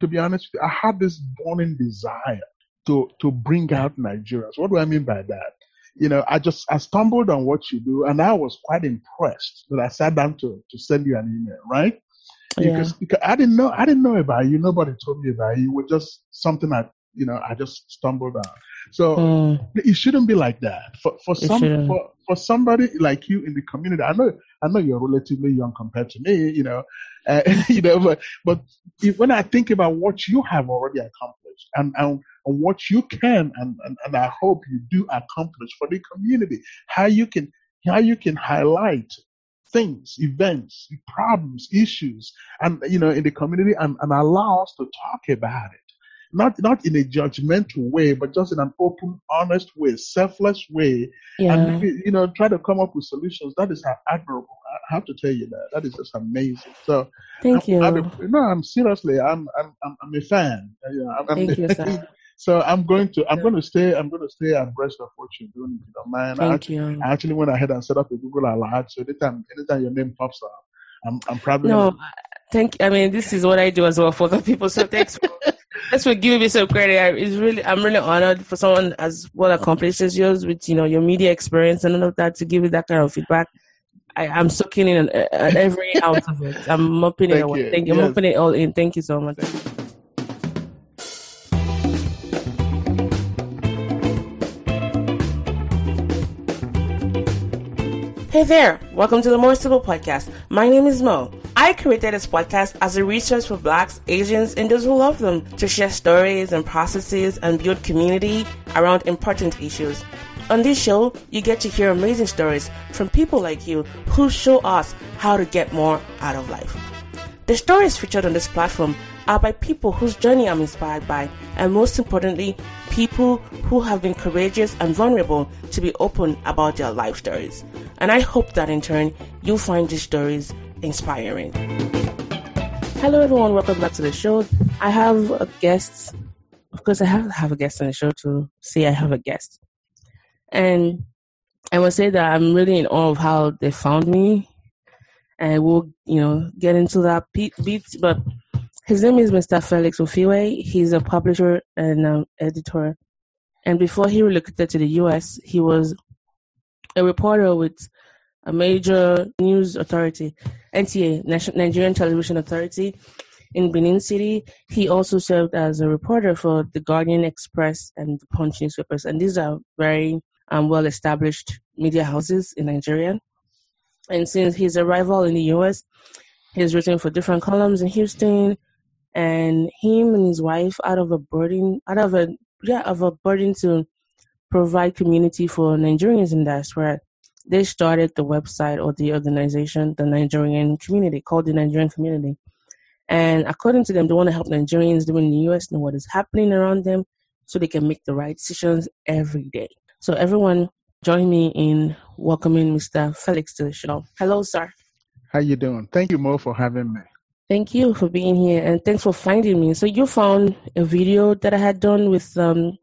to be honest, I had this burning desire to to bring out Nigerians. What do I mean by that? You know, I just I stumbled on what you do, and I was quite impressed that I sat down to to send you an email, right? Because, yeah. because I didn't know I didn't know about you. Nobody told me about you. It was just something I you know I just stumbled on. So mm. it shouldn't be like that. For for some for, for somebody like you in the community, I know I know you're relatively young compared to me, you know, uh, you know, but but if, when I think about what you have already accomplished and and, and what you can and, and and I hope you do accomplish for the community, how you can how you can highlight things, events, problems, issues, and you know, in the community and, and allow us to talk about it not not in a judgmental way, but just in an open, honest way, selfless way, yeah. and maybe, you know try to come up with solutions. That is admirable. I have to tell you that that is just amazing. So thank I'm, you. I'm a, no, I'm seriously, I'm I'm I'm, I'm a fan. I'm, thank you, sir. So I'm going to I'm going to stay I'm going to stay abreast of what you're doing if you don't mind. Thank I actually, you. I actually went ahead and set up a Google alert so anytime anytime your name pops up, I'm I'm probably no. Gonna... Thank. I mean, this is what I do as well for other people. So thanks. For, thanks for giving me some credit. I, it's really, I'm really honored for someone as well accomplished as yours with you know your media experience and all of that to give you that kind of feedback. I, am soaking in uh, every ounce of it. I'm mopping it. You. Thank you. I'm mopping it all in. Thank you so much. Hey there, welcome to the More Sibyl Podcast. My name is Mo. I created this podcast as a resource for blacks, Asians, and those who love them to share stories and processes and build community around important issues. On this show, you get to hear amazing stories from people like you who show us how to get more out of life. The stories featured on this platform are by people whose journey I'm inspired by, and most importantly, people who have been courageous and vulnerable to be open about their life stories. And I hope that in turn, you'll find these stories inspiring. Hello, everyone. Welcome back to the show. I have a guest. Of course, I have to have a guest on the show to say I have a guest. And I must say that I'm really in awe of how they found me. And we'll, you know, get into that beat. But his name is Mr. Felix Ofiwe. He's a publisher and um, editor. And before he relocated to the US, he was a reporter with a major news authority, NTA, Nigerian Television Authority, in Benin City. He also served as a reporter for the Guardian Express and the Punch newspapers. And these are very um, well established media houses in Nigeria. And since his arrival in the US, he's written for different columns in Houston, and him and his wife out of a burden out of a yeah of a burden to provide community for Nigerians in diaspora, they started the website or the organization, the Nigerian community, called the Nigerian Community. And according to them, they want to help Nigerians living in the US know what is happening around them so they can make the right decisions every day. So everyone join me in welcoming Mr. Felix to the show. Hello, sir. How you doing? Thank you, Mo, for having me. Thank you for being here and thanks for finding me. So you found a video that I had done with um,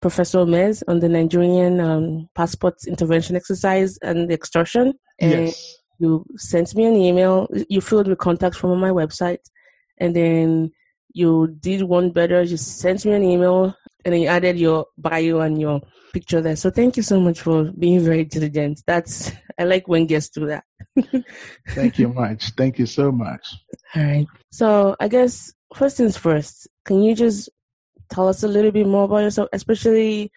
Professor Mez on the Nigerian um, passport intervention exercise and the extortion. And yes. you sent me an email. You filled with contacts from my website. And then you did one better. You sent me an email and then you added your bio and your picture there. So thank you so much for being very diligent. That's I like when guests do that. thank you much. Thank you so much. All right. So I guess first things first, can you just tell us a little bit more about yourself, especially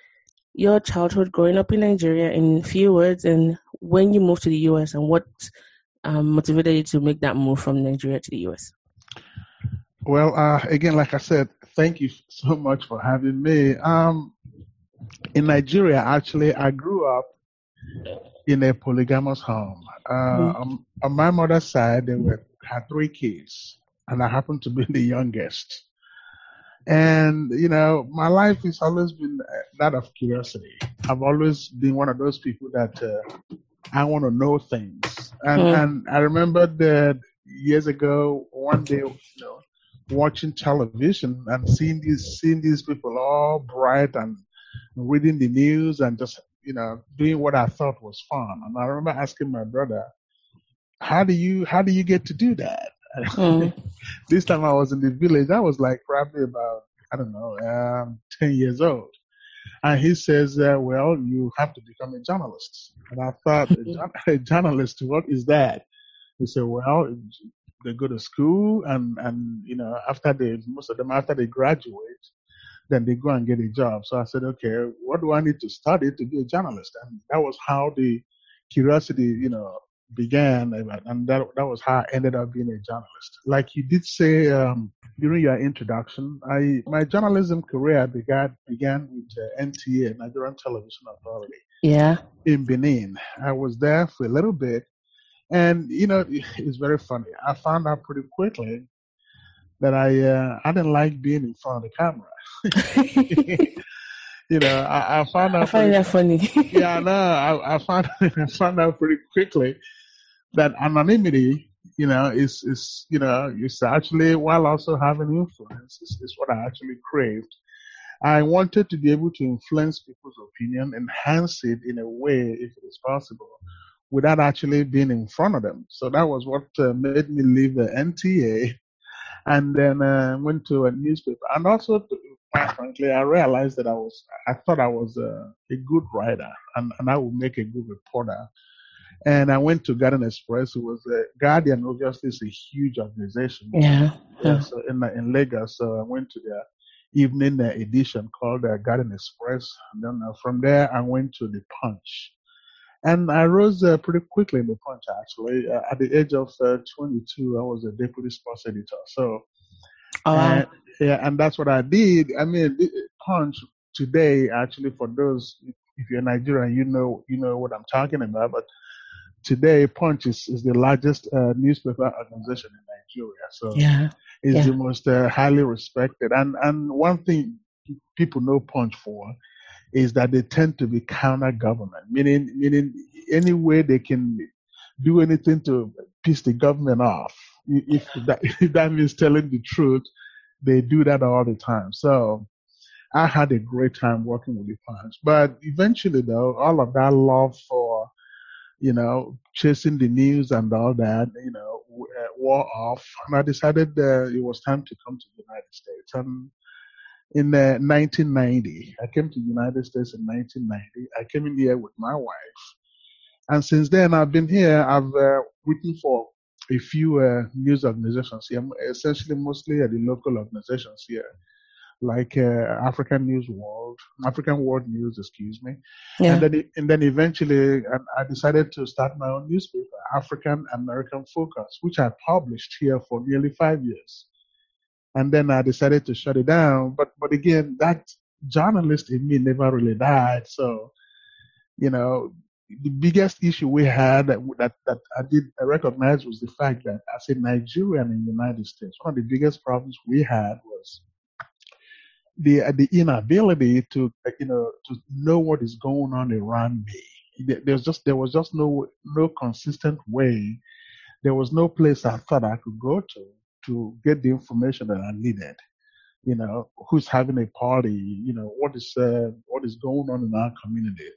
your childhood growing up in Nigeria in few words and when you moved to the US and what um, motivated you to make that move from Nigeria to the US? Well, uh, again, like I said, thank you so much for having me. Um, in Nigeria, actually, I grew up in a polygamous home. Uh, mm-hmm. um, on my mother's side, they were had three kids, and I happened to be the youngest. And you know, my life has always been that of curiosity. I've always been one of those people that uh, I want to know things. And mm. and I remember that years ago, one day, you know, watching television and seeing these seeing these people all bright and reading the news and just you know doing what I thought was fun. And I remember asking my brother, "How do you how do you get to do that?" Mm. this time I was in the village. I was like probably about, I don't know, um, 10 years old. And he says, uh, well, you have to become a journalist. And I thought, a, journalist, what is that? He said, well, they go to school and, and, you know, after they, most of them, after they graduate, then they go and get a job. So I said, okay, what do I need to study to be a journalist? And that was how the curiosity, you know, began, and that that was how I ended up being a journalist. Like you did say um, during your introduction, I my journalism career began began with uh, NTA, Nigerian Television Authority. Yeah. In Benin, I was there for a little bit, and you know, it's very funny. I found out pretty quickly that I uh, I didn't like being in front of the camera. you know, I, I found out. I find pretty, that funny. yeah, no, I, I found I found out pretty quickly that anonymity, you know, is is you know, is actually while also having influence is, is what I actually craved. I wanted to be able to influence people's opinion, enhance it in a way, if it is possible, without actually being in front of them. So that was what uh, made me leave the NTA and then uh, went to a newspaper. And also, quite frankly, I realized that I was, I thought I was a, a good writer and, and I would make a good reporter. And I went to Guardian Express. It was a Guardian, obviously, is a huge organization. Yeah. yeah. So in, in Lagos, so I went to their evening edition called uh, Guardian Express. And then uh, from there, I went to the Punch. And I rose uh, pretty quickly in the Punch, actually. Uh, at the age of uh, 22, I was a deputy sports editor. So, wow. yeah, and that's what I did. I mean, Punch today, actually, for those, if you're Nigerian, you know, you know what I'm talking about. But today, Punch is, is the largest uh, newspaper organization in Nigeria. So, yeah, it's yeah. the most uh, highly respected. And and one thing people know Punch for is that they tend to be counter government, meaning meaning any way they can do anything to piss the government off. If that, if that means telling the truth, they do that all the time. So I had a great time working with the Punch. But eventually, though, all of that love for, you know, chasing the news and all that, you know, uh, wore off. And I decided uh, it was time to come to the United States. And in uh, 1990. I came to the United States in 1990. I came in here with my wife. And since then, I've been here. I've uh, written for a few uh, news organizations here, essentially mostly at the local organizations here, like uh, African News World, African World News, excuse me. Yeah. And then, and then eventually, I decided to start my own newspaper, African American Focus, which I published here for nearly five years and then I decided to shut it down. But but again, that journalist in me never really died. So, you know, the biggest issue we had that that, that I did I recognize was the fact that as a Nigerian in the United States, one of the biggest problems we had was the the inability to you know to know what is going on around me. There's just there was just no no consistent way. There was no place I thought I could go to to get the information that I needed. You know, who's having a party? You know, what is uh, what is going on in our community,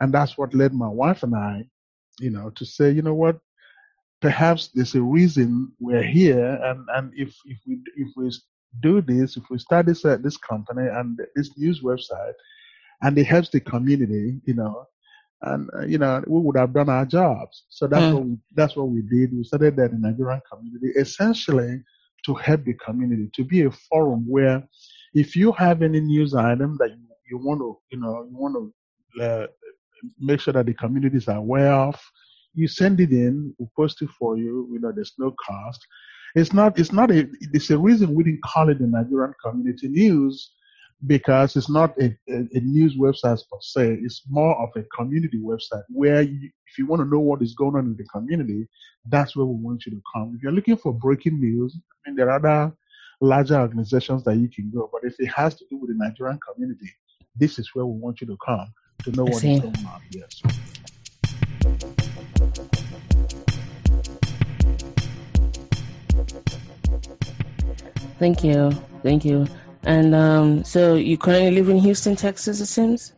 and that's what led my wife and I, you know, to say, you know what, perhaps there's a reason we're here, and and if if we if we do this, if we start this uh, this company and this news website, and it helps the community, you know, and uh, you know we would have done our jobs. So that's mm. what we, that's what we did. We started that in the Nigerian community, essentially to help the community, to be a forum where if you have any news item that you, you want to, you know, you want to uh, make sure that the communities are aware of, you send it in, we post it for you. You know, there's no cost. It's not. It's not a. It's a reason we didn't call it the Nigerian Community News because it's not a, a, a, news website per se. It's more of a community website where you, if you want to know what is going on in the community, that's where we want you to come. If you're looking for breaking news, I mean, there are other larger organizations that you can go. But if it has to do with the Nigerian community, this is where we want you to come to know what is going on. Yes. Thank you. Thank you. And um, so you currently live in Houston, Texas, it seems?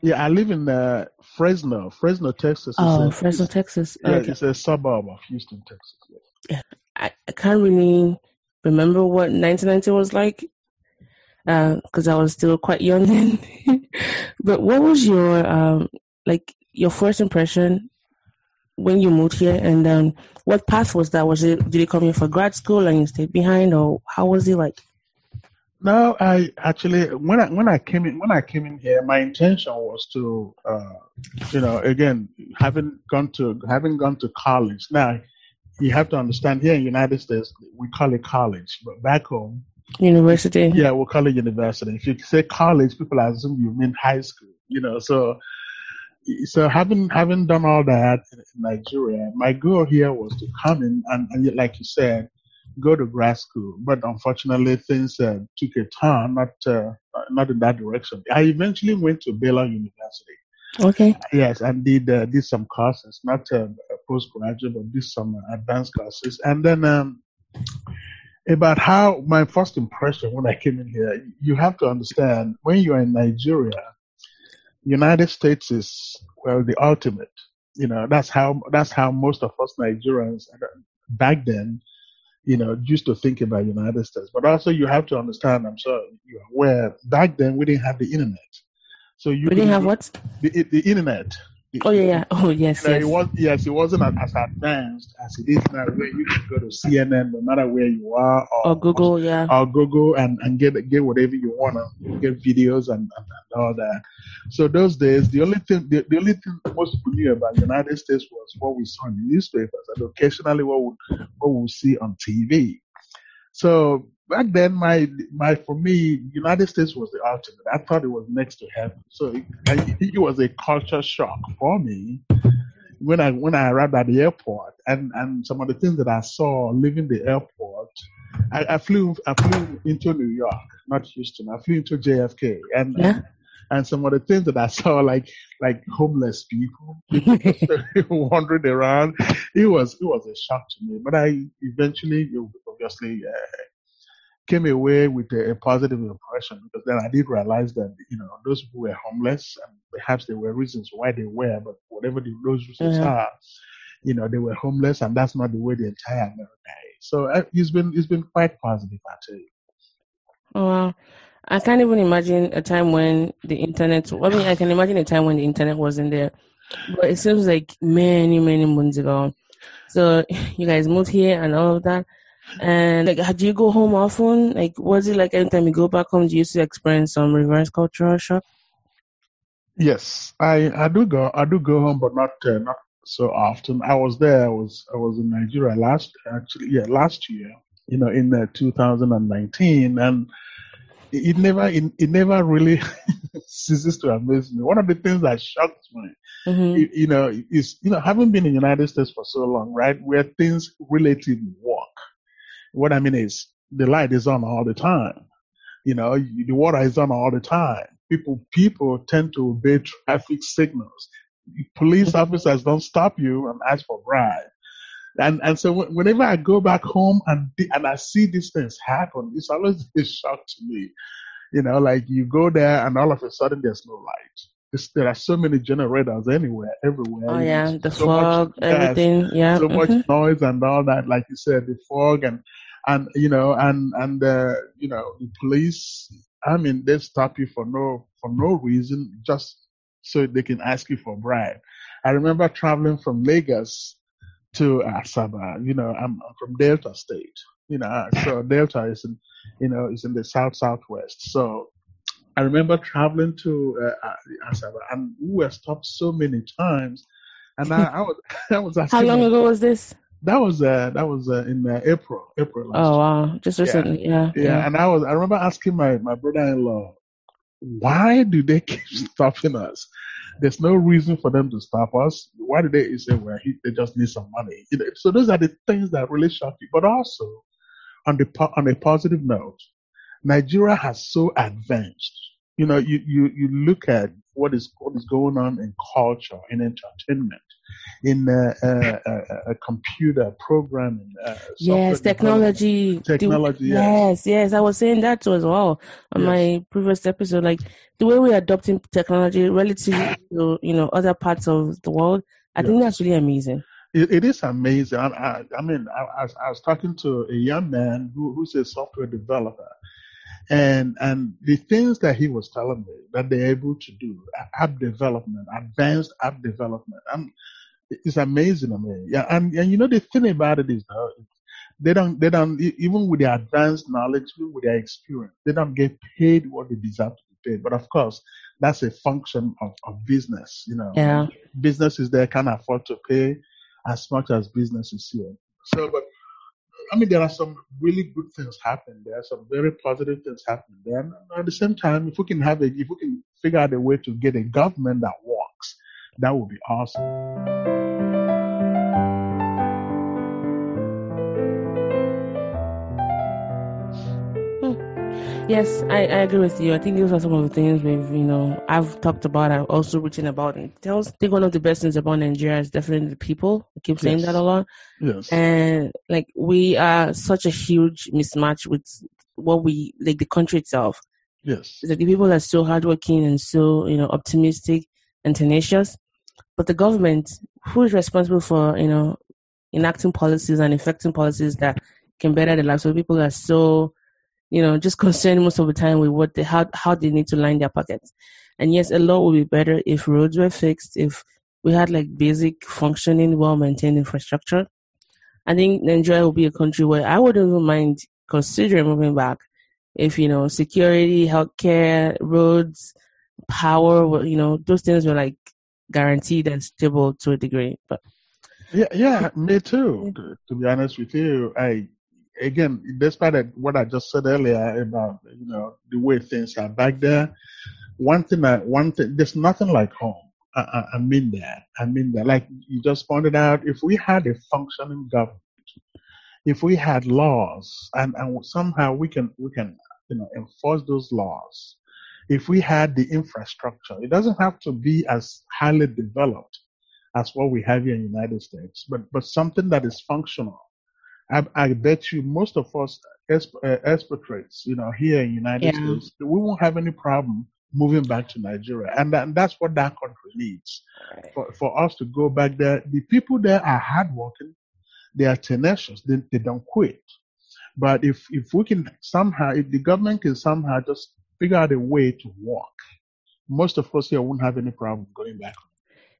Yeah, I live in uh, Fresno, Fresno, Texas. Oh, Fresno, Texas. Yeah, okay. it's a suburb of Houston, Texas. Yeah. I, I can't really remember what 1990 was like because uh, I was still quite young then. but what was your um, like your first impression when you moved here, and um, what path was that? Was it did you come here for grad school and you stayed behind, or how was it like? No, I actually when I when I came in when I came in here, my intention was to, uh, you know, again having gone to having gone to college. Now, you have to understand here in the United States we call it college, but back home, university. Yeah, we call it university. If you say college, people assume you mean high school. You know, so so having having done all that in Nigeria, my goal here was to come in and, and like you said, go to grad school. But unfortunately, things uh, took a turn, not uh, not in that direction. I eventually went to Baylor University. Okay. Yes, and did uh, did some courses, not uh, postgraduate, but did some advanced courses, and then. Um, about how my first impression when I came in here, you have to understand when you're in Nigeria, United States is well the ultimate. You know, that's how that's how most of us Nigerians uh, back then you know, used to think about United States. But also you have to understand, I'm sure you're aware, back then we didn't have the internet. So you we didn't have what? The, the internet. Oh yeah, yeah. Oh yes, you know, yes. It was yes, it wasn't as advanced as it is now. Where you can go to CNN no matter where you are, or, or Google, or, yeah, or Google and, and get get whatever you want to get videos and, and, and, all that. So those days, the only thing the, the only thing most people knew about the United States was what we saw in the newspapers and occasionally what we what we see on TV. So back then, my my for me, United States was the ultimate. I thought it was next to heaven. So it, it was a culture shock for me when I when I arrived at the airport, and and some of the things that I saw leaving the airport. I, I flew I flew into New York, not Houston. I flew into JFK, and yeah. and some of the things that I saw, like like homeless people, wandering around, it was it was a shock to me. But I eventually, obviously, uh, came away with a, a, positive impression because then I did realize that you know those people were homeless and perhaps there were reasons why they were, but whatever the, those reasons mm-hmm. are, you know they were homeless and that's not the way the entire America is. So uh, it's been it's been quite positive, I tell you. Oh, wow. I can't even imagine a time when the internet. I mean, I can imagine a time when the internet wasn't there, but it seems like many many months ago. So you guys moved here and all of that. And like, do you go home often? Like, was it like anytime you go back home, do you to experience some reverse cultural shock? Yes, I I do go I do go home, but not uh, not so often. I was there. I was I was in Nigeria last actually yeah last year. You know, in uh, 2019, and it never it, it never really ceases to amaze me. One of the things that shocked me, mm-hmm. you, you know, is you know having been in the United States for so long, right, where things relatively work what I mean is the light is on all the time. You know, the water is on all the time. People, people tend to obey traffic signals. Police mm-hmm. officers don't stop you and ask for bribe. And and so whenever I go back home and and I see these things happen, it's always a shock to me. You know, like you go there and all of a sudden there's no light. It's, there are so many generators anywhere, everywhere. Oh yeah, the so fog, much, everything, yeah, so mm-hmm. much noise and all that. Like you said, the fog and and you know, and and uh, you know, the police. I mean, they stop you for no for no reason, just so they can ask you for a bribe. I remember traveling from Lagos to Asaba. You know, I'm, I'm from Delta State. You know, so Delta is in, you know, is in the south southwest. So I remember traveling to uh, Asaba, and we were stopped so many times. And I, I was, I was asking. How long ago was this? That was uh, that was uh, in uh, April. April. oh wow! Just recently, yeah. yeah. yeah. And I was I remember asking my my brother-in-law, why do they keep stopping us? There's no reason for them to stop us. Why do they say, well, he, they just need some money? You know, so those are the things that really shock you. But also, on the on a positive note, Nigeria has so advanced. You know, you you you look at what is what is going on in culture, in entertainment in uh, uh, uh, computer programming. Uh, yes, technology. Technology. The, yes. yes, I was saying that too as well on yes. my previous episode. Like the way we're adopting technology relative to you know other parts of the world, I yes. think that's really amazing. it, it is amazing. I, I, I mean, I, I, was talking to a young man who, who's a software developer, and and the things that he was telling me that they're able to do, app development, advanced app development, and it's amazing. I mean, yeah, and and you know the thing about it is uh, they don't they don't even with their advanced knowledge, even with their experience, they don't get paid what they deserve to be paid. But of course, that's a function of, of business. You know, yeah. businesses there can afford to pay as much as businesses here. So, but I mean, there are some really good things happening there, are some very positive things happening there. And at the same time, if we can have a, if we can figure out a way to get a government that works, that would be awesome. Yes, I, I agree with you. I think those are some of the things we've, you know, I've talked about. I've also written about and I think one of the best things about Nigeria is definitely the people. I keep saying yes. that a lot. Yes. And like we are such a huge mismatch with what we like the country itself. Yes. Like the people are so hardworking and so, you know, optimistic and tenacious. But the government, who is responsible for, you know, enacting policies and effecting policies that can better the lives of people are so you know, just concerned most of the time with what they, how, how they need to line their pockets. And yes, a lot would be better if roads were fixed, if we had like basic functioning, well maintained infrastructure. I think Nigeria will be a country where I wouldn't even mind considering moving back if, you know, security, healthcare, roads, power, you know, those things were like guaranteed and stable to a degree. But yeah, yeah, me too. To, to be honest with you, I again, despite what I just said earlier about you know the way things are back there, one thing that one thing there's nothing like home. I, I, I mean that. I mean that. Like you just pointed out, if we had a functioning government, if we had laws, and, and somehow we can we can you know enforce those laws, if we had the infrastructure, it doesn't have to be as highly developed as what we have here in the United States, but but something that is functional I, I bet you most of us uh, expatriates, you know, here in United yeah. States, we won't have any problem moving back to Nigeria, and, that, and that's what that country needs. Right. For for us to go back there, the people there are hardworking, they are tenacious, they, they don't quit. But if if we can somehow, if the government can somehow just figure out a way to work, most of us here won't have any problem going back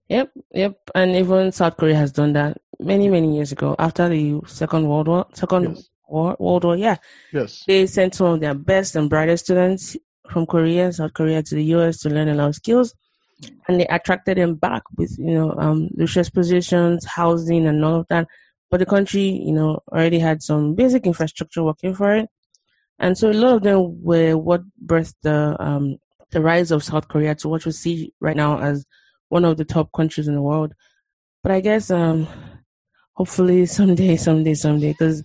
Yep, yep. And even South Korea has done that many, many years ago after the Second World War. Second yes. War, World War, yeah. Yes. They sent some of their best and brightest students from Korea, South Korea to the US to learn a lot of skills. And they attracted them back with, you know, um, luxurious positions, housing and all of that. But the country, you know, already had some basic infrastructure working for it. And so a lot of them were what birthed the, um, the rise of South Korea to what we see right now as one of the top countries in the world. But I guess um, hopefully someday, someday, someday, because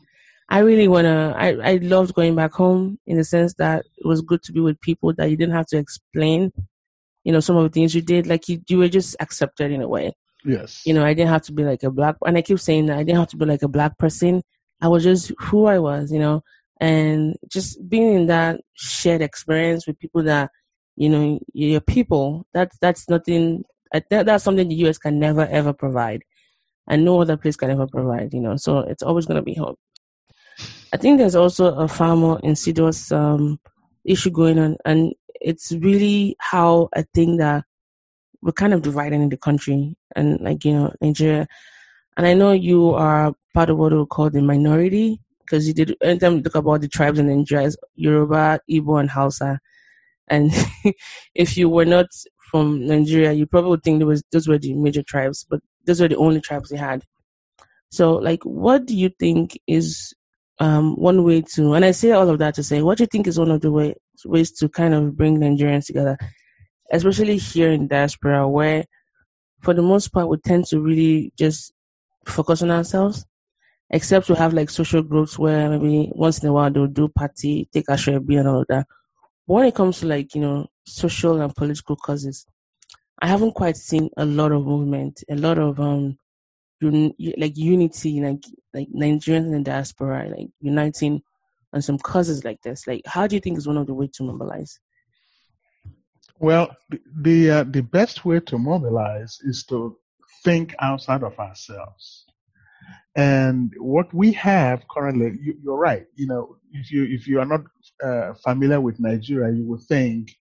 I really wanna. I I loved going back home in the sense that it was good to be with people that you didn't have to explain. You know, some of the things you did, like you you were just accepted in a way. Yes. You know, I didn't have to be like a black, and I keep saying that I didn't have to be like a black person. I was just who I was, you know, and just being in that shared experience with people that, you know, your people. That's that's nothing that's something the US can never ever provide, and no other place can ever provide. You know, so it's always going to be home. I think there's also a far more insidious um, issue going on, and it's really how I think that we're kind of dividing in the country, and like you know, Nigeria. And I know you are part of what we call the minority because you did anytime you talk about the tribes in Nigeria, Yoruba, Igbo, and Hausa. And if you were not from Nigeria, you probably would think there was those were the major tribes, but those were the only tribes they had. So, like, what do you think is um, one way to? And I say all of that to say, what do you think is one of the way, ways to kind of bring Nigerians together, especially here in diaspora, where for the most part we tend to really just focus on ourselves, except to have like social groups where maybe once in a while they'll do party, take a share, be and all of that. When it comes to like you know social and political causes. I haven't quite seen a lot of movement, a lot of um, un- like unity, like like Nigerians in the diaspora, like uniting on some causes like this. Like, how do you think is one of the ways to mobilize? Well, the uh, the best way to mobilize is to think outside of ourselves. And what we have currently, you, are right. You know, if you if you are not uh, familiar with Nigeria, you would think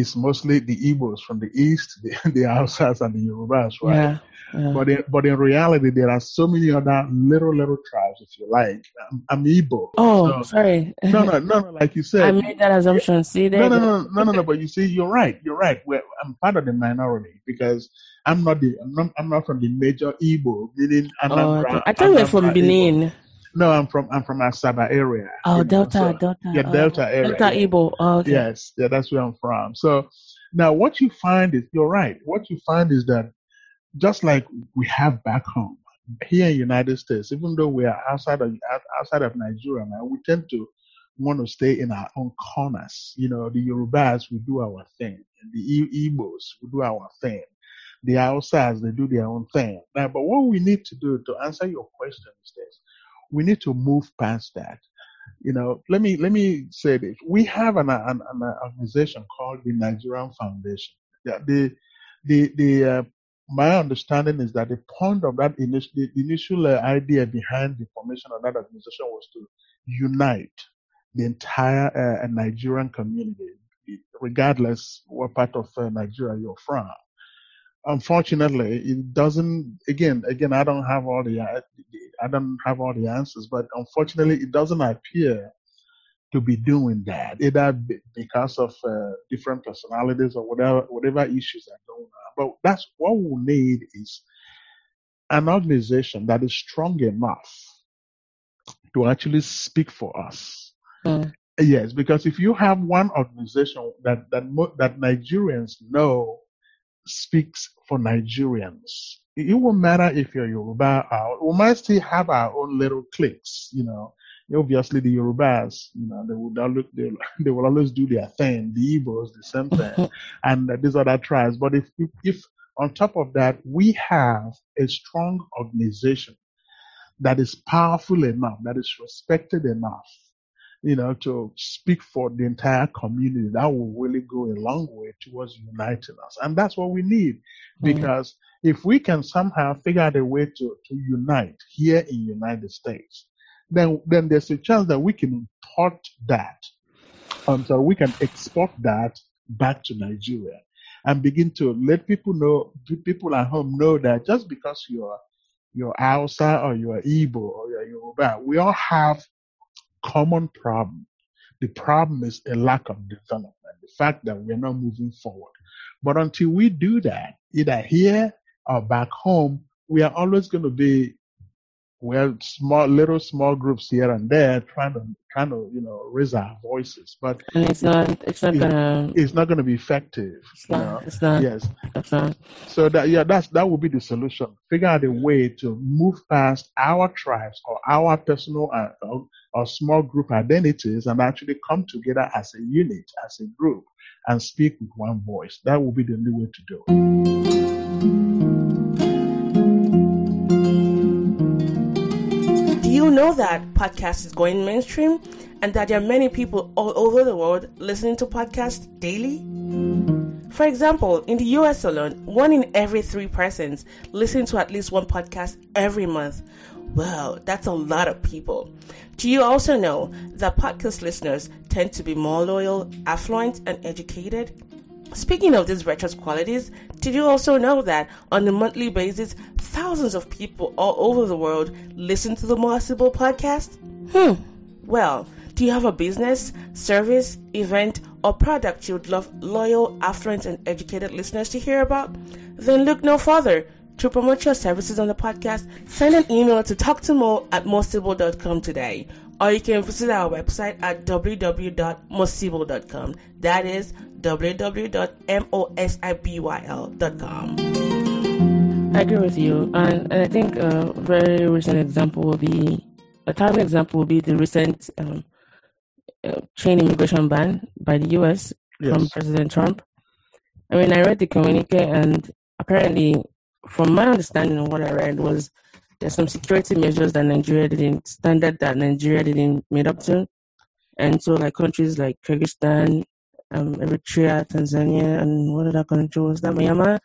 it's mostly the Igbos from the east, the, the Hausas, and the Yorubas, right? Yeah, yeah. But in, but in reality, there are so many other little little tribes, if you like. I'm, I'm Igbo. Oh, so, sorry. No, no, no, no. Like you said, I made that assumption. See, there. No, no, no, no, no, no. But you see, you're right. You're right. We're, I'm part of the minority because I'm not the I'm not, I'm not from the major Igbo, meaning I'm oh, not. I thought were from Benin. Igbo. No, I'm from I'm from Asaba area. Oh, Delta, so, Delta. Yeah, oh, Delta oh, area. Delta Igbo. Oh, okay. Yes, yeah, that's where I'm from. So now, what you find is you're right. What you find is that just like we have back home here in the United States, even though we are outside of outside of Nigeria now, we tend to want to stay in our own corners. You know, the Yorubas we do our thing, And the Igbos we do our thing, the Hausas they do their own thing. Now, but what we need to do to answer your question is this: we need to move past that. You know, let me let me say this: we have an, an, an organization called the Nigerian Foundation. The the the, uh, my understanding is that the point of that initial, the initial uh, idea behind the formation of that organization was to unite the entire uh, Nigerian community, regardless what part of uh, Nigeria you're from unfortunately, it doesn't. Again, again, I don't have all the I don't have all the answers, but unfortunately, it doesn't appear to be doing that, either because of uh, different personalities or whatever whatever issues are going on. But that's what we need is an organization that is strong enough to actually speak for us. Mm. Yes, because if you have one organization that that that Nigerians know speaks for Nigerians. It won't matter if you're Yoruba or we might still have our own little cliques, you know. Obviously, the Yorubas, you know, they would always, they, they will always do their thing. The Igbos, the same thing, and uh, these other tribes. But if, if, if on top of that, we have a strong organization that is powerful enough, that is respected enough, you know, to speak for the entire community, that will really go a long way towards uniting us. And that's what we need. Mm-hmm. Because mm-hmm. if we can somehow figure out a way to, to unite here in the United States, then, then there's a chance that we can import that. Um, so we can export that back to Nigeria and begin to let people know, people at home know that just because you're, you're Hausa or you're Igbo or you're Yoruba, we all have common problem. The problem is a lack of development, the fact that we're not moving forward. But until we do that, either here or back home, we are always going to be well, small, little small groups here and there trying to, trying to, you know, raise our voices. But and it's not, it's not gonna, it's not gonna be effective. It's not, know? it's not. Yes, it's not. So that, yeah, that's that would be the solution. Figure out a way to move past our tribes or our personal uh, or, or small group identities and actually come together as a unit, as a group, and speak with one voice. That would be the only way to do. It. Know that podcast is going mainstream and that there are many people all over the world listening to podcasts daily? For example, in the US alone, one in every three persons listen to at least one podcast every month. Wow, that's a lot of people. Do you also know that podcast listeners tend to be more loyal, affluent, and educated? Speaking of these virtuous qualities, did you also know that on a monthly basis, thousands of people all over the world listen to the Mosibyl podcast? Hmm. Well, do you have a business, service, event, or product you'd love loyal, affluent, and educated listeners to hear about? Then look no further. To promote your services on the podcast, send an email to talktomo at mosibyl.com today. Or you can visit our website at www.mosibyl.com. That is www.mosibyl.com. I agree with you, and, and I think a very recent example will be a timely example will be the recent um, uh, chain immigration ban by the U.S. Yes. from President Trump. I mean, I read the communique, and apparently, from my understanding of what I read, was there's some security measures that Nigeria didn't standard that Nigeria didn't meet up to, and so like countries like Kyrgyzstan, um, Eritrea, Tanzania, and what other country was that? Myanmar.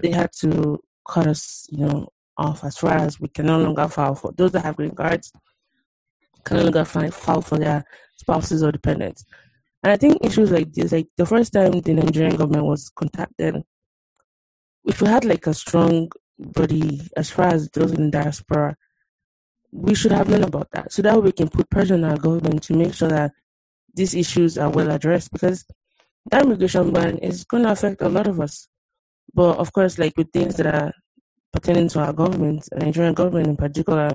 They had to cut us, you know, off as far as we can no longer file for those that have green cards can no longer file for their spouses or dependents. And I think issues like this, like the first time the Nigerian government was contacted, if we had like a strong body as far as those in diaspora, we should have known about that. So that we can put pressure on our government to make sure that these issues are well addressed because that immigration ban is going to affect a lot of us. But of course, like with things that are pertaining to our government, the Nigerian government in particular,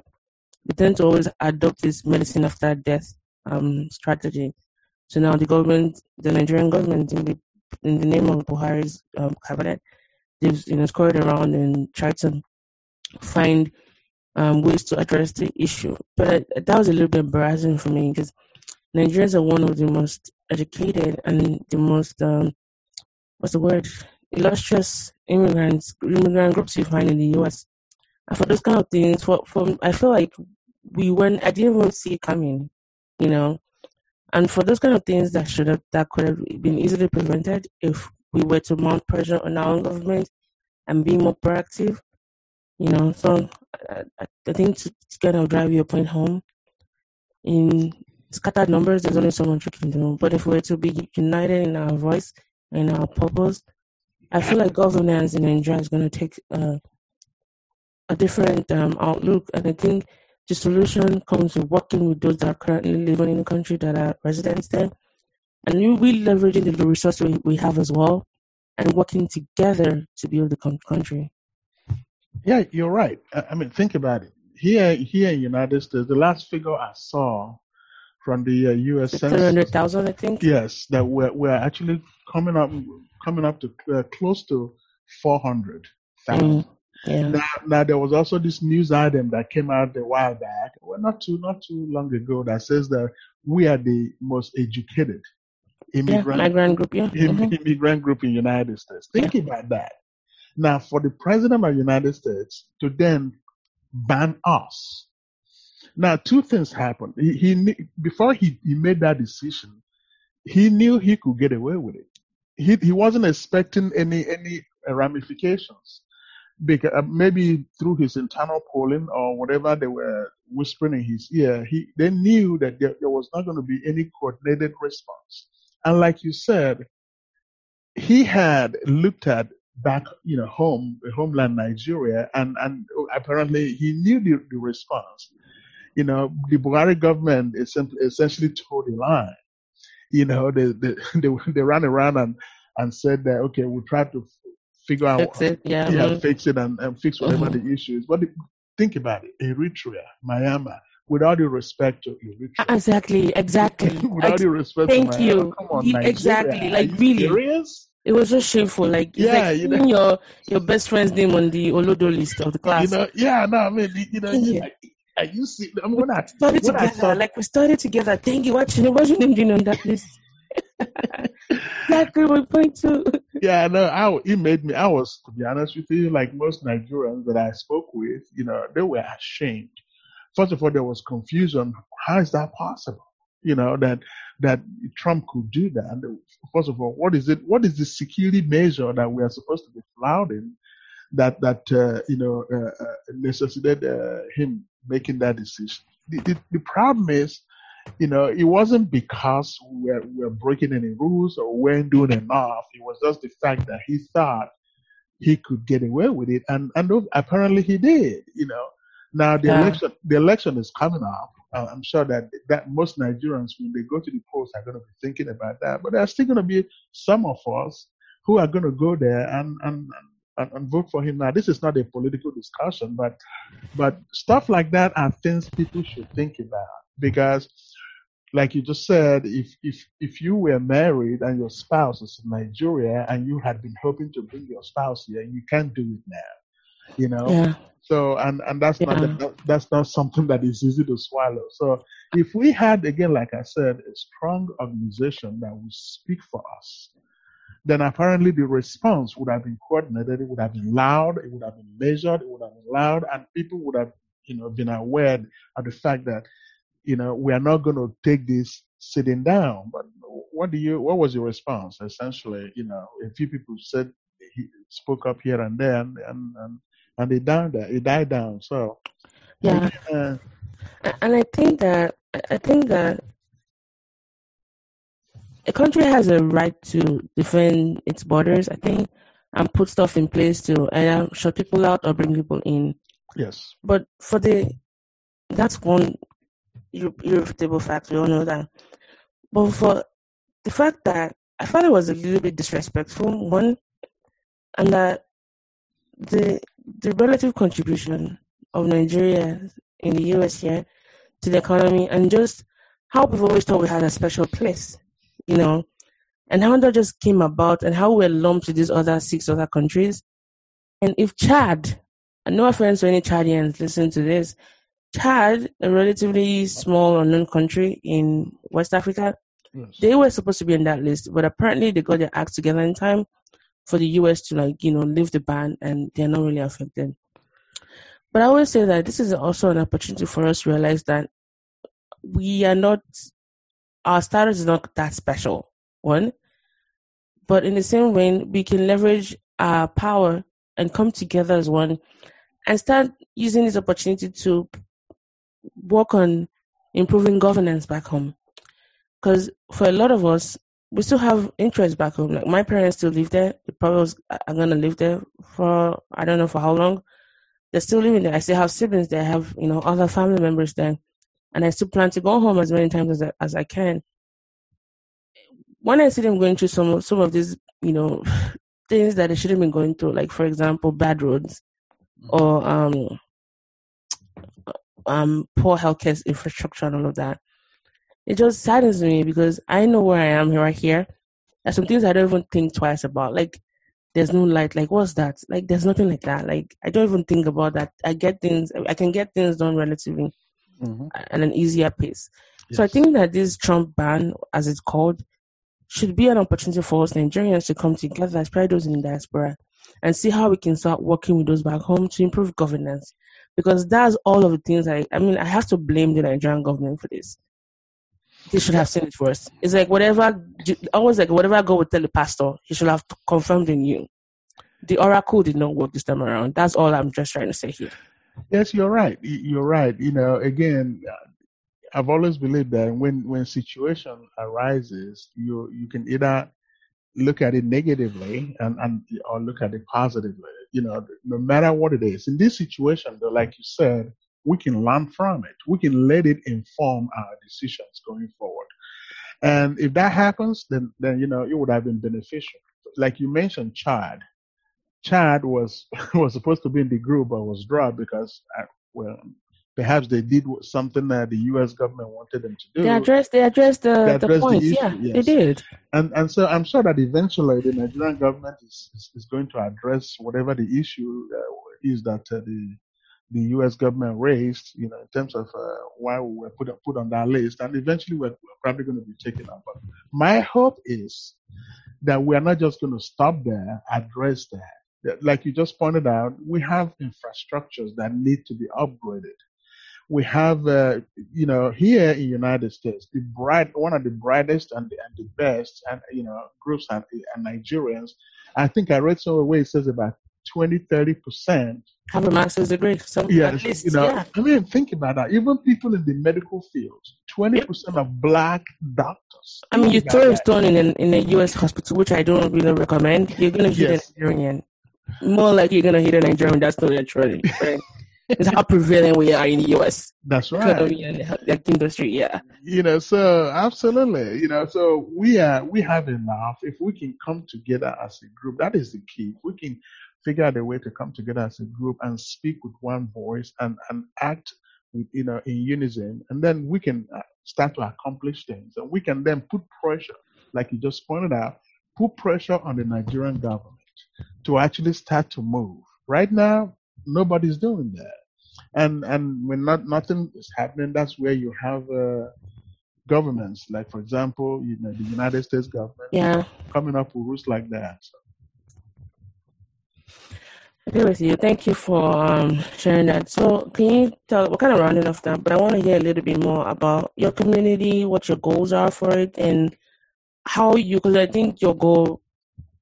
we tend to always adopt this medicine after death um, strategy. So now the government, the Nigerian government, in the, in the name of Buhari's um, cabinet, you know scurried around and tried to find um, ways to address the issue. But that was a little bit embarrassing for me because Nigerians are one of the most educated and the most um, what's the word illustrious immigrants immigrant groups you find in the U.S. And for those kind of things, for for I feel like we weren't. I didn't even see it coming, you know. And for those kind of things that should have that could have been easily prevented if we were to mount pressure on our own government and be more proactive, you know. So I, I think to, kind of drive your point home, in scattered numbers, there's only so much we can do. But if we're to be united in our voice and our purpose, I feel like governance in Nigeria is going to take uh, a different um, outlook. And I think the solution comes with working with those that are currently living in the country that are residents there. And we will leveraging the resources we, we have as well and working together to build the country. Yeah, you're right. I mean, think about it. Here, here in the United States, the last figure I saw from the uh, U.S. Census, 300,000, I think. Yes, that we're, we're actually coming up coming up to uh, close to 400,000. Mm. Yeah. Now, now there was also this news item that came out a while back, well, not too not too long ago, that says that we are the most educated immigrant, yeah, migrant group, yeah. mm-hmm. immigrant group in the United States. Think yeah. about that. Now, for the president of the United States to then ban us. Now, two things happened. He, he before he, he made that decision, he knew he could get away with it. He he wasn't expecting any any ramifications because uh, maybe through his internal polling or whatever they were whispering in his ear, he they knew that there, there was not going to be any coordinated response. And like you said, he had looked at back, you know, home, homeland Nigeria, and and apparently he knew the, the response. You know, the Buhari government essentially told a lie. You know, they they they, they ran around and and said that okay, we'll try to figure out fix it, yeah, yeah, mm-hmm. fix it and, and fix whatever mm-hmm. the issue is. But think about it, Eritrea, Myanmar, with all due respect to Eritrea. Ah, exactly, exactly. without due respect Thank to Myanmar, you. Oh, come on, Nigeria. Exactly, like really. Serious? It was just shameful. Like, yeah, like you know, your your best friend's name on the Olodo list of the class. You know, yeah, no, I mean, you know, yeah. Like, you see, I mean, when I studied when together, I saw, like we studied together. Thank you. What's your name? What's your name doing on that list? exactly my point too. Yeah, no, I it made me. I was to be honest with you, like most Nigerians that I spoke with, you know, they were ashamed. First of all, there was confusion. How is that possible? You know that that Trump could do that. First of all, what is it? What is the security measure that we are supposed to be flouting? That that uh, you know uh, uh, necessitated uh, him making that decision. The, the, the problem is you know, it wasn't because we were, we were breaking any rules or weren't doing enough. It was just the fact that he thought he could get away with it, and and apparently he did. You know, now the yeah. election the election is coming up. Uh, I'm sure that that most Nigerians, when they go to the polls, are going to be thinking about that. But there are still going to be some of us who are going to go there and and and, and vote for him. Now, this is not a political discussion, but but stuff like that are things people should think about because like you just said, if if if you were married and your spouse is in Nigeria and you had been hoping to bring your spouse here, you can't do it now. You know. Yeah. So and and that's yeah. not that's not something that is easy to swallow. So if we had again, like I said, a strong organization that would speak for us, then apparently the response would have been coordinated. It would have been loud. It would have been measured. It would have been loud, and people would have you know been aware of the fact that you know, we are not going to take this sitting down. But what do you, what was your response? Essentially, you know, a few people said he spoke up here and there, and, and, and and it died. It died down. So yeah, uh, and I think that I think that a country has a right to defend its borders. I think and put stuff in place to either shut people out or bring people in. Yes. But for the that's one irrefutable fact. We all know that. But for the fact that I thought it was a little bit disrespectful, one, and that the the relative contribution of Nigeria in the US here to the economy and just how we've always thought we had a special place, you know, and how that just came about and how we're lumped with these other six other countries. And if Chad, and no offense to any Chadians listen to this, Chad, a relatively small unknown country in West Africa, yes. they were supposed to be in that list, but apparently they got their act together in time for the US to like, you know, lift the ban and they're not really affected. But I always say that this is also an opportunity for us to realize that we are not our status is not that special. One. But in the same way, we can leverage our power and come together as one and start using this opportunity to work on improving governance back home. Because for a lot of us, we still have interest back home. Like my parents still live there. They probably are gonna live there for I don't know for how long. They're still living there. I still have siblings there. I have you know other family members there, and I still plan to go home as many times as I, as I can. When I see them going through some some of these you know things that they shouldn't be going through, like for example bad roads or um um, poor healthcare infrastructure and all of that. It just saddens me because I know where I am right here. There's some things I don't even think twice about. Like, there's no light. Like, what's that? Like, there's nothing like that. Like, I don't even think about that. I get things, I can get things done relatively mm-hmm. at an easier pace. Yes. So I think that this Trump ban, as it's called, should be an opportunity for us Nigerians to come together, especially those in the diaspora, and see how we can start working with those back home to improve governance, because that's all of the things I I mean I have to blame the Nigerian government for this. They should have seen it first. It's like whatever always like whatever God would tell the pastor, he should have confirmed in you. The oracle did not work this time around. That's all I'm just trying to say here. Yes, you're right. You're right. You know, again, I've always believed that when when situation arises, you you can either look at it negatively and, and or look at it positively. You know, no matter what it is. In this situation, though, like you said, we can learn from it. We can let it inform our decisions going forward. And if that happens, then then you know it would have been beneficial. Like you mentioned, Chad. Chad was was supposed to be in the group, but was dropped because uh, well, perhaps they did something that the U.S. government wanted them to do. They addressed they addressed the, they addressed the points. The yeah, yes. they did. And and so I'm sure that eventually the Nigerian government is is, is going to address whatever the issue uh, is that uh, the the U.S. government raised, you know, in terms of uh, why we were put put on that list, and eventually we're, we're probably going to be taken out. But my hope is that we are not just going to stop there, address that. Like you just pointed out, we have infrastructures that need to be upgraded we have, uh, you know, here in the United States, the bright, one of the brightest and the, and the best, and you know, groups and, and Nigerians. I think I read somewhere where it says about 20, 30 percent have a master's degree. So yes, least, you know, yeah. I mean, think about that. Even people in the medical field, 20 percent of black doctors. I mean, you throw a stone in in a U.S. hospital, which I don't really recommend. You're gonna hit yes. a Nigerian. More like you're gonna hit a Nigerian. That's not naturally. Right? It's how prevalent we are in the US. That's right. The industry, yeah. You know, so absolutely. You know, so we are we have enough. If we can come together as a group, that is the key. If we can figure out a way to come together as a group and speak with one voice and and act with, you know in unison, and then we can uh, start to accomplish things, and we can then put pressure, like you just pointed out, put pressure on the Nigerian government to actually start to move. Right now, nobody's doing that. And and when not nothing is happening, that's where you have uh, governments, like for example, you know, the United States government, yeah, coming up with rules like that. So. I agree with you. Thank you for um, sharing that. So, can you tell? We're kind of rounding off that, but I want to hear a little bit more about your community, what your goals are for it, and how you. Because I think your goal,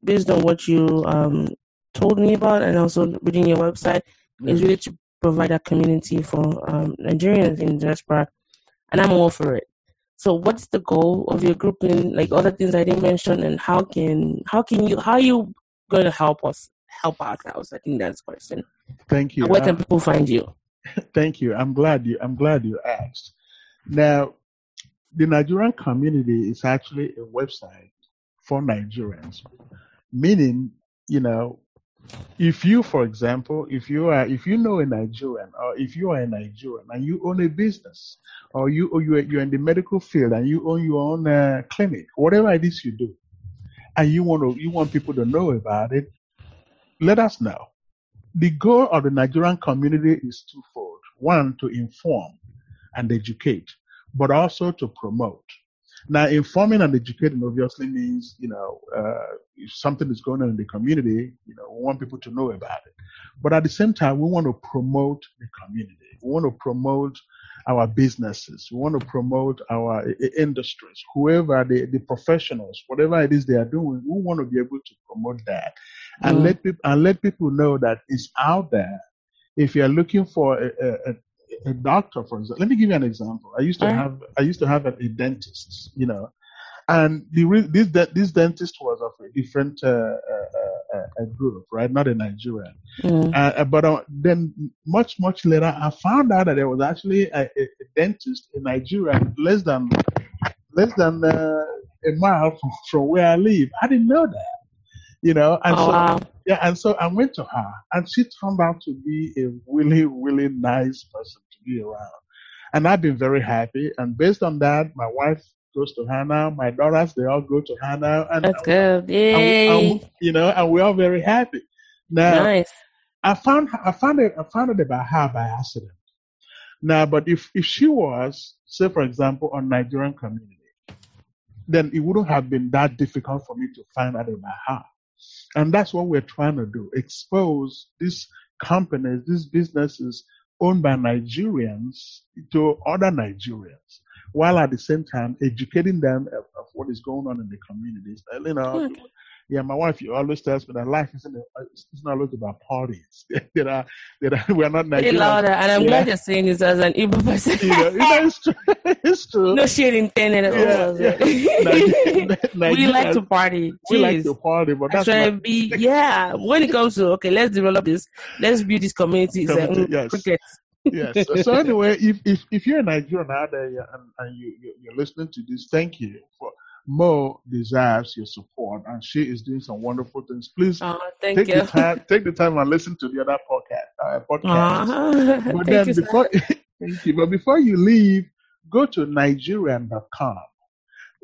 based on what you um, told me about and also reading your website is really to provide a community for um, Nigerians in diaspora, and I'm all for it. So, what's the goal of your group, and like other things I didn't mention, and how can how can you how are you going to help us help ourselves. I think that's the question. Thank you. And where can people find you? Thank you. I'm glad you. I'm glad you asked. Now, the Nigerian community is actually a website for Nigerians, meaning, you know, if you, for example, if you are, if you know a Nigerian, or if you are a Nigerian and you own a business, or you, or you are, you're in the medical field and you own your own uh, clinic, whatever it is you do, and you want to, you want people to know about it, let us know. The goal of the Nigerian community is twofold: one, to inform and educate, but also to promote. Now, informing and educating obviously means, you know, uh, if something is going on in the community, you know, we want people to know about it. But at the same time, we want to promote the community. We want to promote our businesses. We want to promote our industries, whoever the, the professionals, whatever it is they are doing, we want to be able to promote that and mm. let people and let people know that it's out there. If you're looking for a, a, a doctor, for example, let me give you an example. I used to have I used to have a, a dentist, you know, and the this this dentist was of a different uh, uh, uh, group, right? Not a Nigerian. Mm. Uh, but uh, then much much later, I found out that there was actually a, a dentist in Nigeria less than less than uh, a mile from, from where I live. I didn't know that you know. And oh, so, wow. yeah, and so I went to her, and she turned out to be a really, really nice person to be around. And I've been very happy. And based on that, my wife goes to now. My daughters, they all go to now. And that's good. Yay! And, and, you know, and we're all very happy. Now, nice. I found I found it I found it about her by accident. Now, but if if she was, say for example, on Nigerian community, then it wouldn't have been that difficult for me to find out about her. And that's what we're trying to do expose these companies, these businesses owned by Nigerians to other Nigerians, while at the same time educating them of, of what is going on in the communities. You know, yeah, my wife always tells me that life isn't it's not always about parties. there are, there are, we're not Nigerian. louder, and I'm yeah. glad you're saying this as an Igbo person. you know, it's true. it's true. No shit intended at yeah, all. Yeah. we like to party. Jeez. We like to party, but that's trying to be yeah. When it comes to okay, let's develop this, let's build this community. Community like, mm, yes. Cricket. Yes. So, so, anyway, if, if if you're a Nigerian out there and, and you you're listening to this, thank you for Mo deserves your support, and she is doing some wonderful things. Please oh, take you. the time, take the time and listen to the other podcast. Uh, podcast. Uh-huh. But then you, before, thank you. But before you leave, go to Nigerian.com.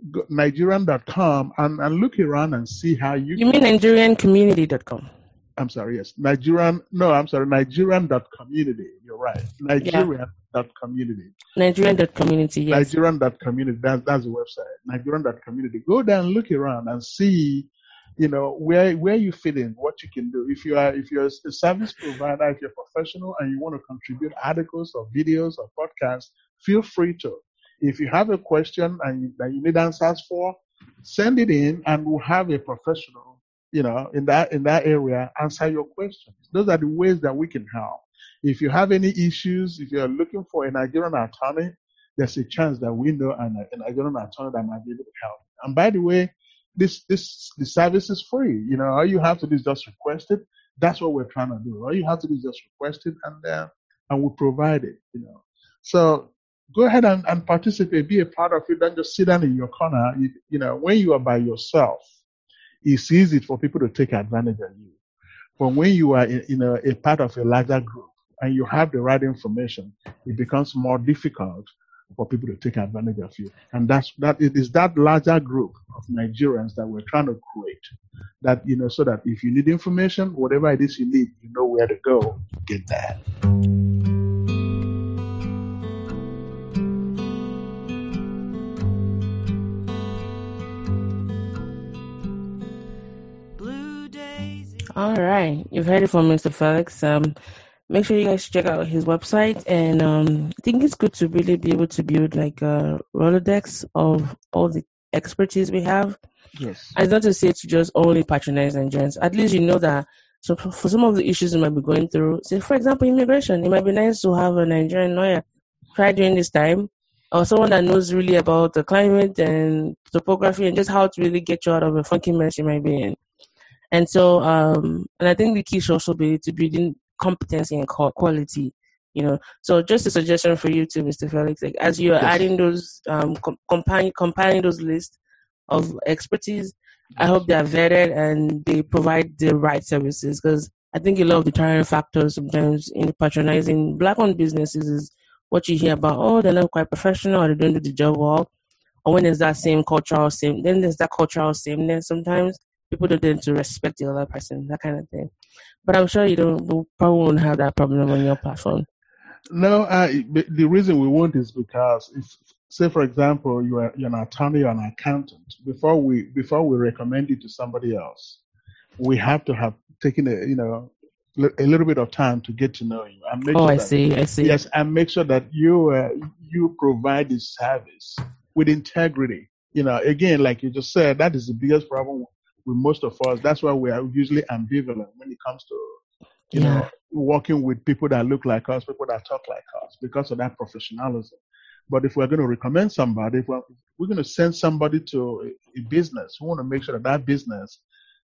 Go, Nigerian.com and, and look around and see how you. You mean NigerianCommunity.com? I'm sorry, yes. Nigerian, no, I'm sorry, Nigerian.community. You're right. Nigerian.community. Nigerian.community, yes. Nigerian.community, that, that's the website. Nigerian.community. Go down, look around and see, you know, where where you fit in, what you can do. If you are if you're a service provider, if you're professional and you want to contribute articles or videos or podcasts, feel free to. If you have a question and you, that you need answers for, send it in and we'll have a professional you know, in that in that area, answer your questions. Those are the ways that we can help. If you have any issues, if you're looking for a Nigerian attorney, there's a chance that we know an, a Nigerian attorney that might be able to help. And by the way, this this the service is free. You know, all you have to do is just request it. That's what we're trying to do. All you have to do is just request it, and uh, and we provide it. You know, so go ahead and, and participate, be a part of it. Don't just sit down in your corner. You, you know, when you are by yourself, it's easy for people to take advantage of you. But when you are in, in a, a part of a larger group and you have the right information, it becomes more difficult for people to take advantage of you. And that's that it is that larger group of Nigerians that we're trying to create. That you know, so that if you need information, whatever it is you need, you know where to go get that. All right, you've heard it from Mr. Felix. Um, make sure you guys check out his website, and um, I think it's good to really be able to build like a rolodex of all the expertise we have. Yes, it's not to say to just only patronize Nigerians. At least you know that So for, some of the issues you might be going through, say for example immigration, it might be nice to have a Nigerian lawyer try during this time, or someone that knows really about the climate and topography and just how to really get you out of a funky mess you might be in. And so, um, and I think the key should also be to building competency and quality. You know, so just a suggestion for you too, Mr. Felix. Like as you're yes. adding those, um, compiling, compiling those lists of expertise, I hope they are vetted and they provide the right services because I think a lot of the deterrent factors sometimes in patronizing black-owned businesses is what you hear about. Oh, they're not quite professional, or they don't do the job well, or when there's that same cultural same, then there's that cultural sameness. Sometimes people don't tend to respect the other person, that kind of thing. But I'm sure you don't you probably won't have that problem on your platform. No, uh, the reason we won't is because if, say, for example, you are you're an attorney or an accountant. Before we before we recommend you to somebody else, we have to have taken a you know a little bit of time to get to know you and make oh, sure I that, see, I see. Yes, and make sure that you uh, you provide the service with integrity. You know, again, like you just said, that is the biggest problem with most of us. That's why we are usually ambivalent when it comes to you yeah. know working with people that look like us, people that talk like us, because of that professionalism. But if we're going to recommend somebody, if we're, we're going to send somebody to a, a business, we want to make sure that that business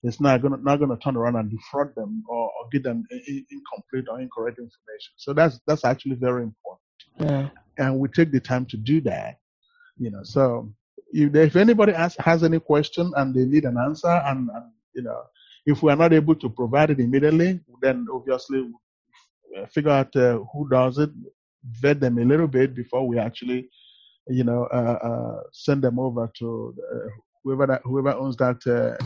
is not going to not going to turn around and defraud them or, or give them incomplete or incorrect information. So that's that's actually very important. Yeah. And we take the time to do that. You know, so if, if anybody has, has any question and they need an answer, and, and you know, if we are not able to provide it immediately, then obviously uh, figure out uh, who does it, vet them a little bit before we actually, you know, uh, uh, send them over to uh, whoever that, whoever owns that uh,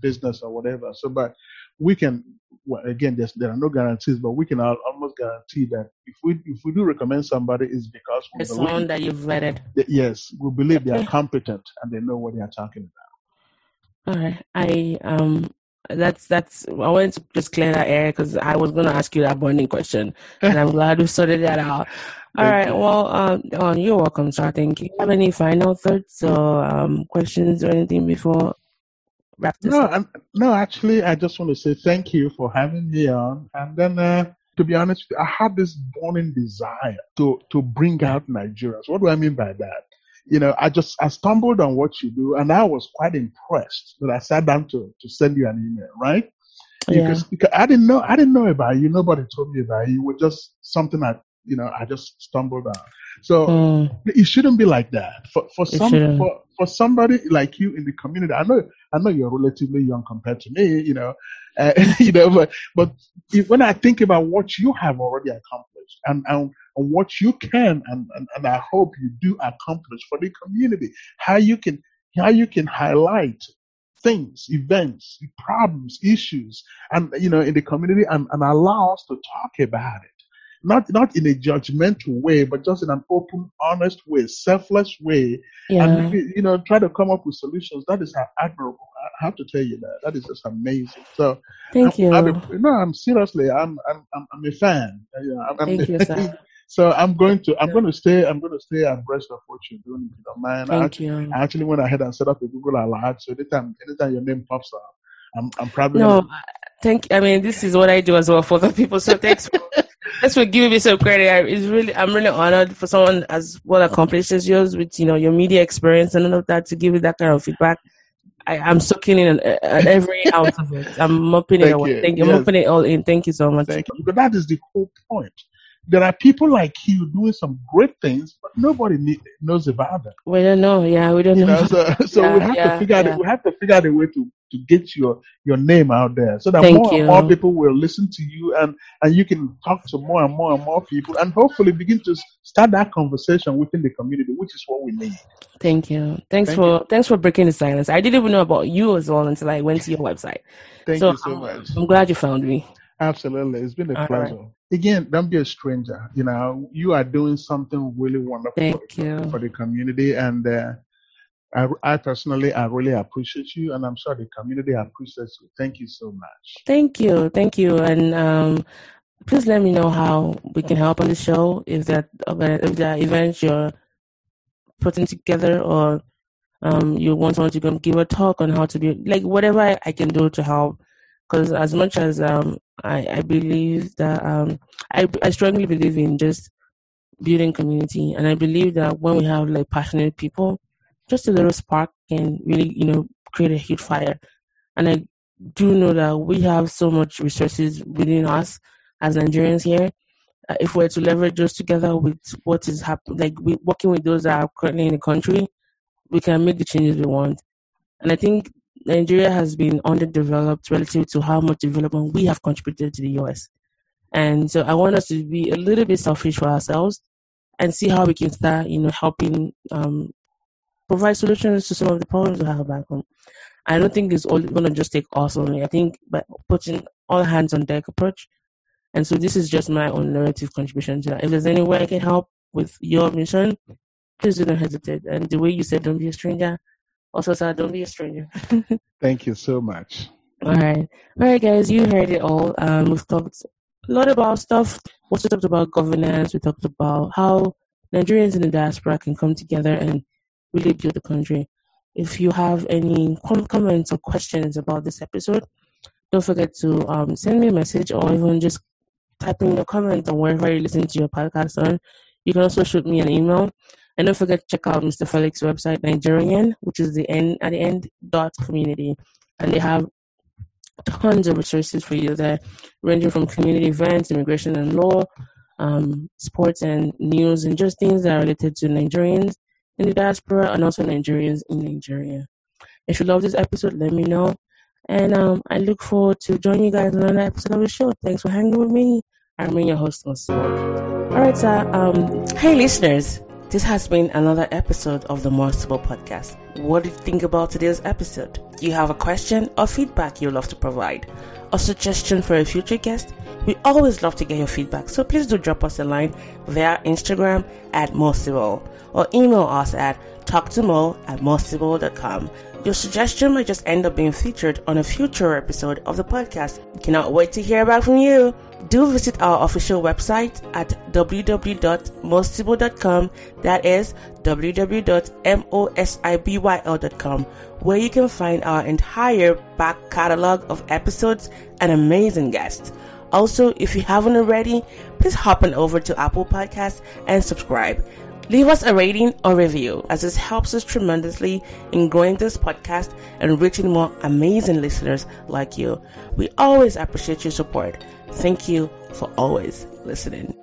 business or whatever. So, but we can well, again, there are no guarantees, but we can almost guarantee that if we if we do recommend somebody, it's because we it's someone that you've vetted. That, yes, we believe they are competent and they know what they are talking about. All right, I um that's that's I wanted to just clear that air because I was going to ask you that burning question, and I'm glad we sorted that out. All right. You. Well, um, oh, you're welcome, sir. Thank you. Have any final thoughts or um, questions or anything before wrap this no, up? no, actually, I just want to say thank you for having me on, and then. Uh, to be honest, I had this burning desire to to bring out Nigerians. What do I mean by that? you know, I just I stumbled on what you do, and I was quite impressed that I sat down to to send you an email, right? Yeah. Because, because I didn't know I didn't know about you. Nobody told me about you. It was just something that you know I just stumbled on. So mm. it shouldn't be like that. For for some for, for somebody like you in the community, I know I know you're relatively young compared to me, you know, uh, you know, but but if, when I think about what you have already accomplished and and and what you can and, and, and I hope you do accomplish for the community. How you can how you can highlight things, events, problems, issues, and you know, in the community and, and allow us to talk about it. Not not in a judgmental way, but just in an open, honest way, selfless way. Yeah. And you know, try to come up with solutions. That is admirable. I have to tell you that. That is just amazing. So thank I'm, you. I'm no, I'm seriously, I'm I'm I'm a fan. You know, I'm, thank I'm, you, sir. So I'm going to I'm going to stay I'm going to stay abreast of what you're doing if you don't mind. Thank I, actually, you. I actually went ahead and set up a Google alert so anytime anytime your name pops up, I'm I'm probably no. Gonna... Thank. I mean, this is what I do as well for the people. So thanks. For, thanks for giving me some credit. I, it's really I'm really honored for someone as well accomplished as yours with you know your media experience and all of that to give you that kind of feedback. I, am soaking in every ounce of it. I'm mopping it away. Thank you. I'm mopping it all in. Thank you so much. Thank you. But that is the whole point there are people like you doing some great things, but nobody need, knows about them. We don't know. Yeah, we don't you know. know. So, so yeah, we have yeah, to figure yeah. out. We have to figure out a way to, to get your your name out there, so that Thank more you. and more people will listen to you, and and you can talk to more and more and more people, and hopefully begin to start that conversation within the community, which is what we need. Thank you. Thanks Thank for you. thanks for breaking the silence. I didn't even know about you as well until I went to your website. Thank so, you so much. I'm glad you found me. Absolutely. It's been a All pleasure. Right. Again, don't be a stranger. You know, you are doing something really wonderful Thank for, you. for the community. And uh, I, I, personally, I really appreciate you. And I'm sure the community appreciates you. Thank you so much. Thank you. Thank you. And um, please let me know how we can help on the show. If that, if the events you're putting together or um, you want someone to come give a talk on how to be, like whatever I can do to help because as much as um, I, I believe that um, I, I strongly believe in just building community, and I believe that when we have like passionate people, just a little spark can really you know create a huge fire. And I do know that we have so much resources within us as Nigerians here. Uh, if we're to leverage those together with what is happening, like we, working with those that are currently in the country, we can make the changes we want. And I think Nigeria has been underdeveloped relative to how much development we have contributed to the US. And so I want us to be a little bit selfish for ourselves and see how we can start, you know, helping um, provide solutions to some of the problems we have back home. I don't think it's all going to just take us only. I think by putting all hands on deck approach. And so this is just my own narrative contribution to that. If there's any way I can help with your mission, please don't hesitate. And the way you said, don't be a stranger, also said, don't be a stranger. Thank you so much. All right. All right, guys, you heard it all. Um, we've talked a lot about stuff. We also talked about governance. We talked about how Nigerians in the diaspora can come together and really build the country. If you have any comments or questions about this episode, don't forget to um, send me a message or even just type in your comment on wherever you listen to your podcast on. You can also shoot me an email. And don't forget to check out Mr. Felix's website, Nigerian, which is the end at the end dot community. And they have tons of resources for you there, ranging from community events, immigration and law, um, sports and news, and just things that are related to Nigerians in the diaspora and also Nigerians in Nigeria. If you love this episode, let me know. And um, I look forward to joining you guys on another episode of the show. Thanks for hanging with me. I'm your host, Osimo. All right, sir. Um, hey, listeners. This has been another episode of the More Sibyl Podcast. What do you think about today's episode? Do you have a question or feedback you'd love to provide? A suggestion for a future guest? We always love to get your feedback, so please do drop us a line via Instagram at Mosibyl or email us at talktomo at mosibyl.com. Your suggestion might just end up being featured on a future episode of the podcast. Cannot wait to hear back from you. Do visit our official website at www.mosibyl.com. That is www.mosibyl.com, where you can find our entire back catalog of episodes and amazing guests. Also, if you haven't already, please hop on over to Apple Podcasts and subscribe. Leave us a rating or review as this helps us tremendously in growing this podcast and reaching more amazing listeners like you. We always appreciate your support. Thank you for always listening.